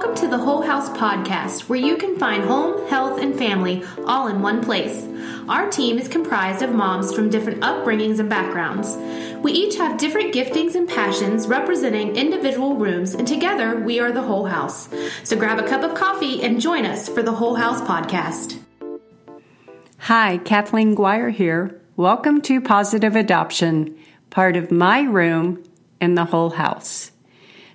Welcome to the Whole House Podcast, where you can find home, health, and family all in one place. Our team is comprised of moms from different upbringings and backgrounds. We each have different giftings and passions representing individual rooms, and together we are the Whole House. So grab a cup of coffee and join us for the Whole House Podcast. Hi, Kathleen Guire here. Welcome to Positive Adoption, part of my room in the Whole House.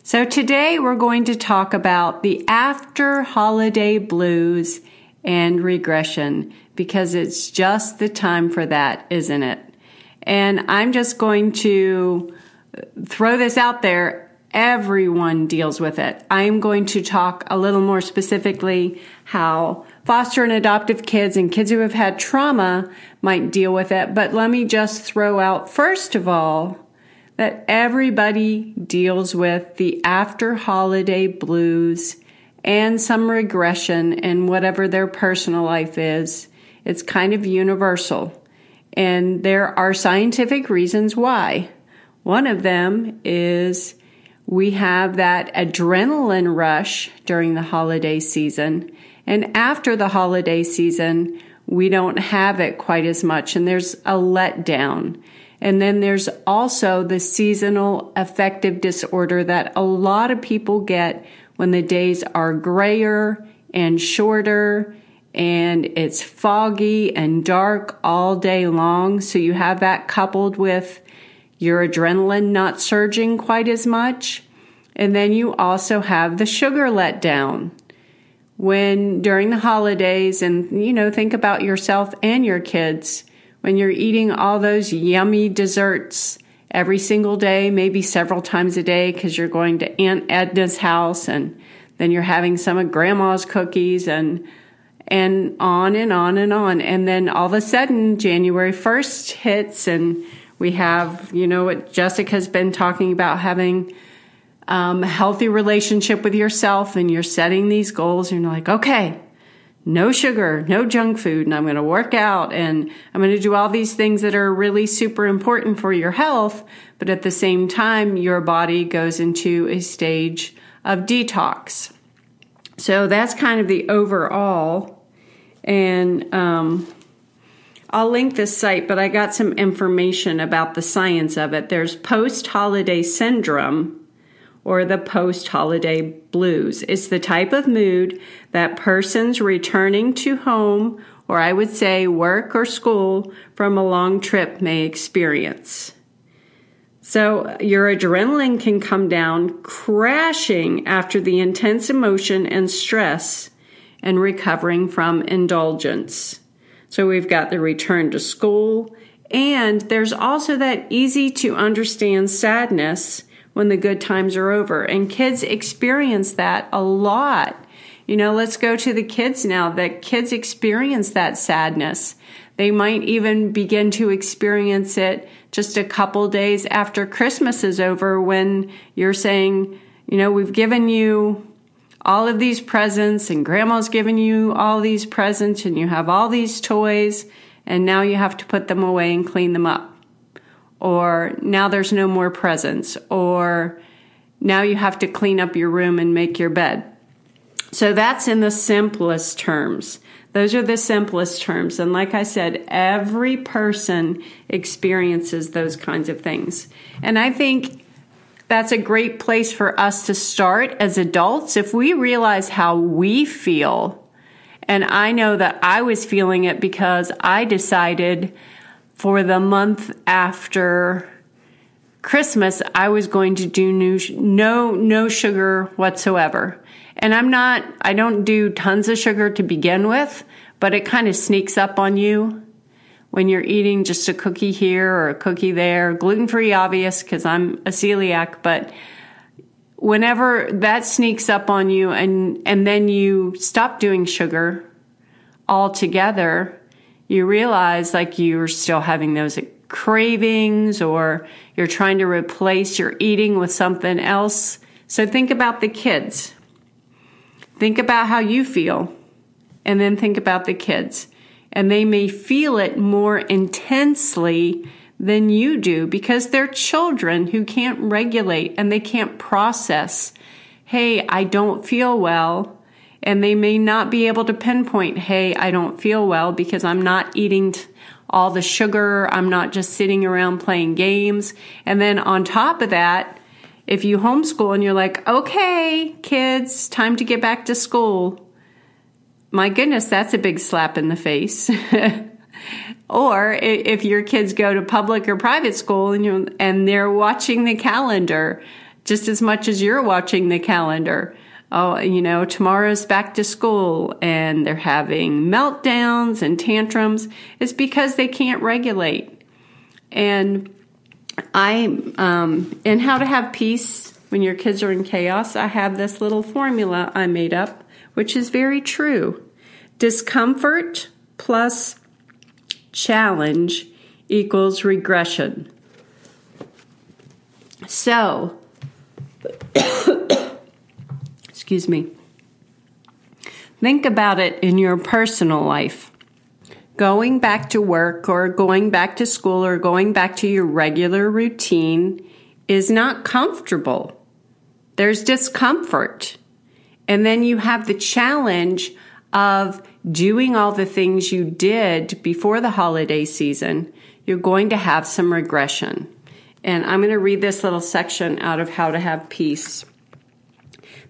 So today we're going to talk about the after holiday blues and regression because it's just the time for that, isn't it? And I'm just going to throw this out there. Everyone deals with it. I'm going to talk a little more specifically how foster and adoptive kids and kids who have had trauma might deal with it. But let me just throw out, first of all, that everybody deals with the after holiday blues and some regression in whatever their personal life is. It's kind of universal. And there are scientific reasons why. One of them is we have that adrenaline rush during the holiday season. And after the holiday season, we don't have it quite as much. And there's a letdown. And then there's also the seasonal affective disorder that a lot of people get when the days are grayer and shorter and it's foggy and dark all day long. So you have that coupled with your adrenaline not surging quite as much. And then you also have the sugar letdown. When during the holidays, and you know, think about yourself and your kids, when you're eating all those yummy desserts every single day, maybe several times a day, because you're going to Aunt Edna's house and then you're having some of grandma's cookies and and on and on and on. And then all of a sudden January 1st hits and we have, you know, what Jessica's been talking about having um, a healthy relationship with yourself and you're setting these goals and you're like, okay, no sugar, no junk food, and I'm going to work out and I'm going to do all these things that are really super important for your health. But at the same time, your body goes into a stage of detox. So that's kind of the overall. And um, I'll link this site, but I got some information about the science of it. There's post holiday syndrome or the post holiday blues. It's the type of mood that persons returning to home, or I would say work or school, from a long trip may experience. So your adrenaline can come down crashing after the intense emotion and stress and recovering from indulgence. So we've got the return to school and there's also that easy to understand sadness when the good times are over. And kids experience that a lot. You know, let's go to the kids now that kids experience that sadness. They might even begin to experience it just a couple days after Christmas is over when you're saying, you know, we've given you all of these presents and grandma's given you all these presents and you have all these toys and now you have to put them away and clean them up or now there's no more presents, or now you have to clean up your room and make your bed. So that's in the simplest terms. Those are the simplest terms. And like I said, every person experiences those kinds of things. And I think that's a great place for us to start as adults. If we realize how we feel, and I know that I was feeling it because I decided for the month after Christmas, I was going to do new, no, no sugar whatsoever. And I'm not, I don't do tons of sugar to begin with, but it kind of sneaks up on you when you're eating just a cookie here or a cookie there. Gluten free, obvious, because I'm a celiac, but whenever that sneaks up on you and, and then you stop doing sugar altogether, you realize like you're still having those cravings or you're trying to replace your eating with something else. So think about the kids. Think about how you feel and then think about the kids. And they may feel it more intensely than you do because they're children who can't regulate and they can't process hey, I don't feel well. And they may not be able to pinpoint, hey, I don't feel well because I'm not eating t- all the sugar. I'm not just sitting around playing games. And then on top of that, if you homeschool and you're like, okay, kids, time to get back to school. My goodness, that's a big slap in the face. or if your kids go to public or private school and you and they're watching the calendar just as much as you're watching the calendar. Oh, you know, tomorrow's back to school and they're having meltdowns and tantrums. It's because they can't regulate. And I, um, in How to Have Peace When Your Kids Are in Chaos, I have this little formula I made up, which is very true. Discomfort plus challenge equals regression. So, excuse me, think about it in your personal life going back to work or going back to school or going back to your regular routine is not comfortable. There's discomfort. And then you have the challenge of doing all the things you did before the holiday season. You're going to have some regression. And I'm going to read this little section out of How to Have Peace.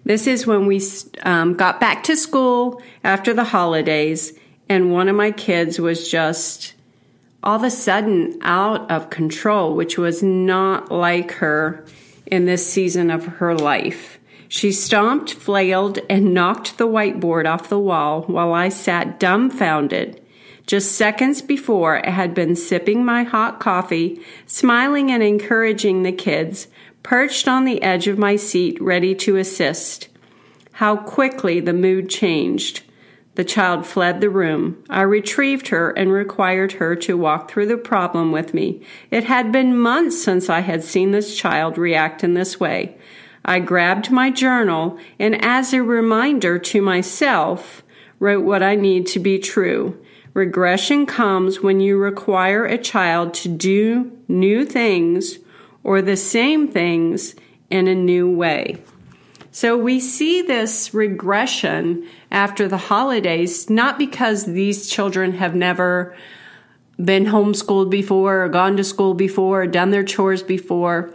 This is when we um, got back to school after the holidays and one of my kids was just all of a sudden out of control, which was not like her in this season of her life. She stomped, flailed, and knocked the whiteboard off the wall while I sat dumbfounded. Just seconds before, I had been sipping my hot coffee, smiling and encouraging the kids, perched on the edge of my seat, ready to assist. How quickly the mood changed. The child fled the room. I retrieved her and required her to walk through the problem with me. It had been months since I had seen this child react in this way. I grabbed my journal and, as a reminder to myself, wrote what I need to be true. Regression comes when you require a child to do new things or the same things in a new way. So we see this regression after the holidays, not because these children have never been homeschooled before or gone to school before or done their chores before,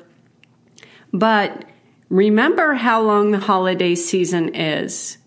but remember how long the holiday season is.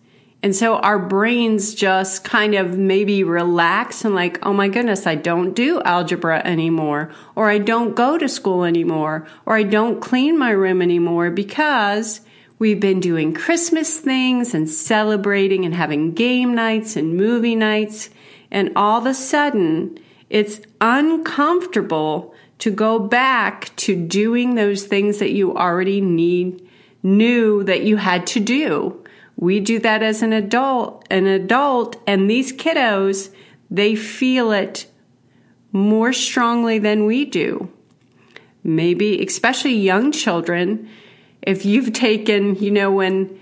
And so our brains just kind of maybe relax and like, oh my goodness, I don't do algebra anymore, or I don't go to school anymore, or I don't clean my room anymore because We've been doing Christmas things and celebrating and having game nights and movie nights. And all of a sudden, it's uncomfortable to go back to doing those things that you already need, knew that you had to do. We do that as an adult, an adult, and these kiddos, they feel it more strongly than we do. Maybe, especially young children, if you've taken, you know, when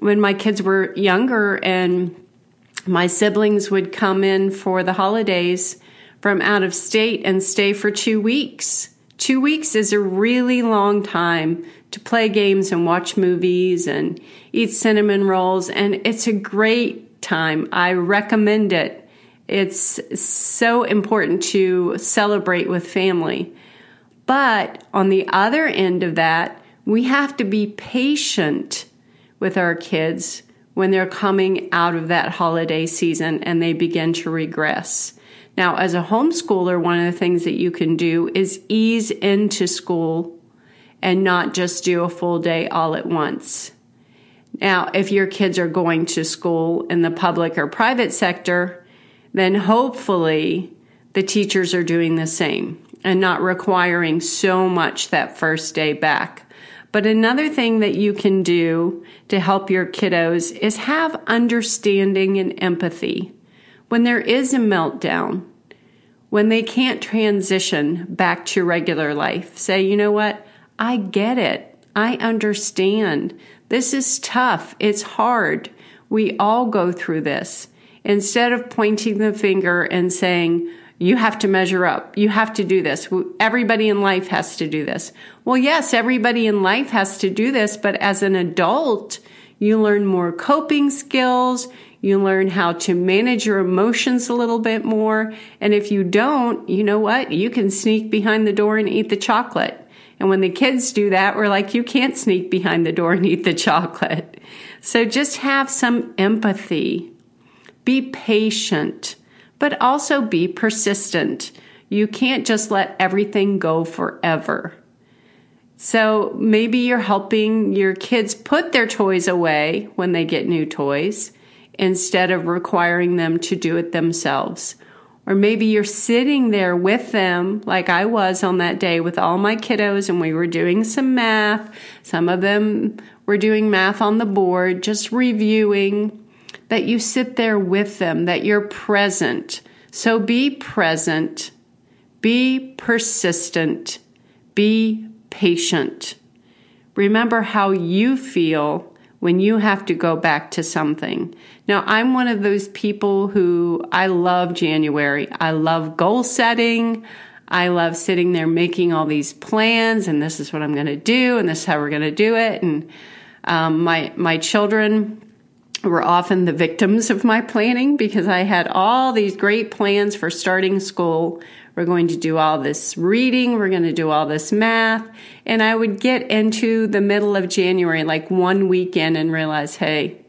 when my kids were younger and my siblings would come in for the holidays from out of state and stay for 2 weeks. 2 weeks is a really long time to play games and watch movies and eat cinnamon rolls and it's a great time. I recommend it. It's so important to celebrate with family. But on the other end of that, we have to be patient with our kids when they're coming out of that holiday season and they begin to regress. Now, as a homeschooler, one of the things that you can do is ease into school and not just do a full day all at once. Now, if your kids are going to school in the public or private sector, then hopefully the teachers are doing the same and not requiring so much that first day back. But another thing that you can do to help your kiddos is have understanding and empathy. When there is a meltdown, when they can't transition back to regular life, say, you know what? I get it. I understand. This is tough. It's hard. We all go through this. Instead of pointing the finger and saying, you have to measure up. You have to do this. Everybody in life has to do this. Well, yes, everybody in life has to do this, but as an adult, You learn more coping skills. You learn how to manage your emotions a little bit more. And if you don't, you know what? You can sneak behind the door and eat the chocolate. And when the kids do that, we're like, you can't sneak behind the door and eat the chocolate. So just have some empathy. Be patient, but also be persistent. You can't just let everything go forever. So maybe you're helping your kids put their toys away when they get new toys instead of requiring them to do it themselves. Or maybe you're sitting there with them, like I was on that day with all my kiddos, and we were doing some math. Some of them were doing math on the board, just reviewing. That you sit there with them, that you're present. So be present, be persistent, be patient. Remember how you feel when you have to go back to something. Now, I'm one of those people who I love January. I love goal setting. I love sitting there making all these plans, and this is what I'm going to do, and this is how we're going to do it. And um, my my children were often the victims of my planning because I had all these great plans for starting school we're going to do all this reading. We're going to do all this math. And I would get into the middle of January, like one weekend, and realize, hey,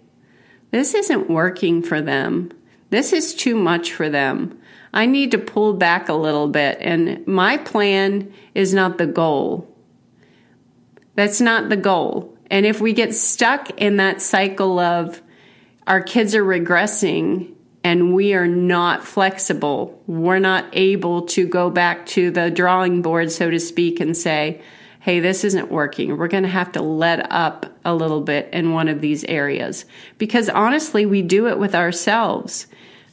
this isn't working for them. This is too much for them. I need to pull back a little bit. And my plan is not the goal. That's not the goal. And if we get stuck in that cycle of our kids are regressing and we are not flexible. We're not able to go back to the drawing board, so to speak, and say, hey, this isn't working. We're going to have to let up a little bit in one of these areas. Because honestly, we do it with ourselves.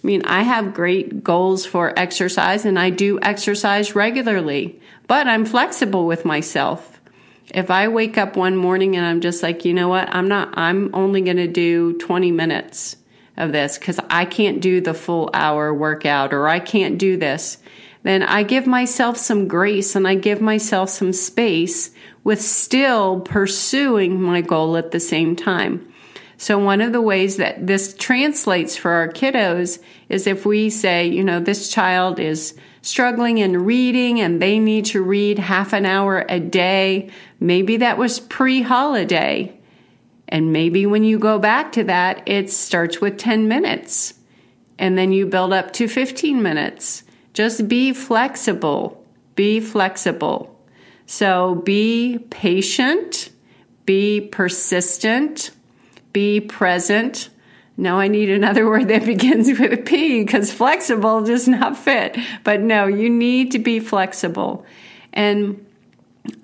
I mean, I have great goals for exercise and I do exercise regularly, but I'm flexible with myself. If I wake up one morning and I'm just like, you know what, I'm not, I'm only going to do 20 minutes of this because I can't do the full hour workout or I can't do this, then I give myself some grace and I give myself some space with still pursuing my goal at the same time. So, one of the ways that this translates for our kiddos is if we say, you know, this child is struggling in reading and they need to read half an hour a day. Maybe that was pre holiday. And maybe when you go back to that, it starts with 10 minutes and then you build up to 15 minutes. Just be flexible. Be flexible. So be patient, be persistent, be present. No, I need another word that begins with a P because flexible does not fit. But no, you need to be flexible. And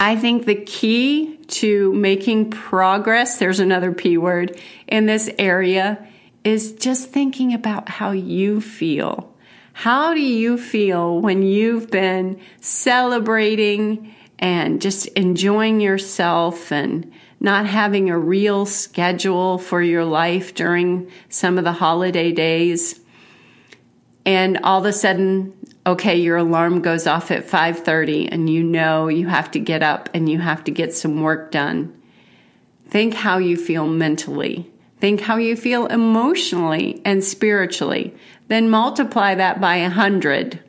I think the key to making progress, there's another P word, in this area is just thinking about how you feel. How do you feel when you've been celebrating and just enjoying yourself and not having a real schedule for your life during some of the holiday days? And all of a sudden, okay, your alarm goes off at 5:30 and you know you have to get up and you have to get some work done. Think how you feel mentally. Think how you feel emotionally and spiritually. Then multiply that by a hundred.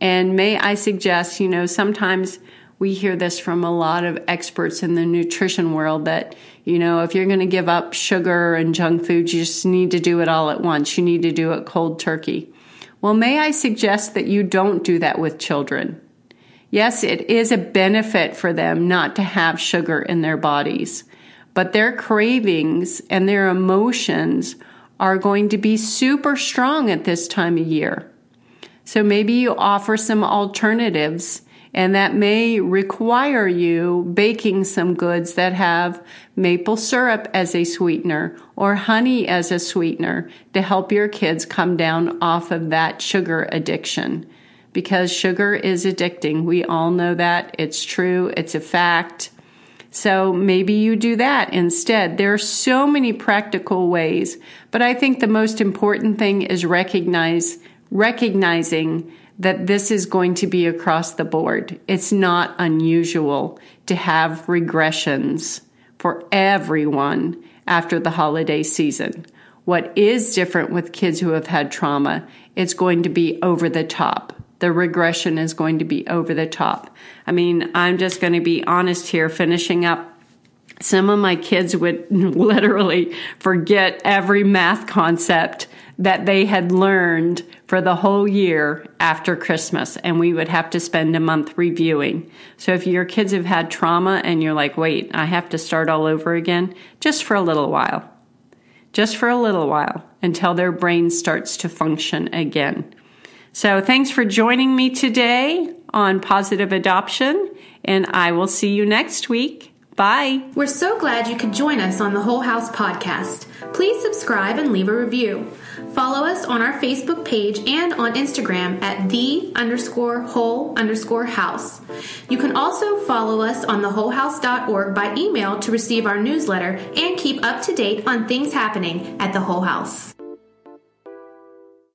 And may I suggest, you know, sometimes we hear this from a lot of experts in the nutrition world that, you know, if you're going to give up sugar and junk food, you just need to do it all at once. You need to do it cold turkey. Well, may I suggest that you don't do that with children? Yes, it is a benefit for them not to have sugar in their bodies, but their cravings and their emotions are going to be super strong at this time of year. So maybe you offer some alternatives and that may require you baking some goods that have maple syrup as a sweetener or honey as a sweetener to help your kids come down off of that sugar addiction. Because sugar is addicting. We all know that. It's true. It's a fact. So maybe you do that instead. There are so many practical ways, but I think the most important thing is recognize recognizing that this is going to be across the board. It's not unusual to have regressions for everyone after the holiday season. What is different with kids who have had trauma, it's going to be over the top. The regression is going to be over the top. I mean, I'm just going to be honest here, finishing up some of my kids would literally forget every math concept that they had learned for the whole year after Christmas, and we would have to spend a month reviewing. So, if your kids have had trauma and you're like, wait, I have to start all over again, just for a little while, just for a little while until their brain starts to function again. So, thanks for joining me today on Positive Adoption, and I will see you next week. Bye. We're so glad you could join us on the Whole House podcast. Please subscribe and leave a review. Follow us on our Facebook page and on Instagram at the underscore whole underscore house. You can also follow us on thewholehouse.org by email to receive our newsletter and keep up to date on things happening at the Whole House.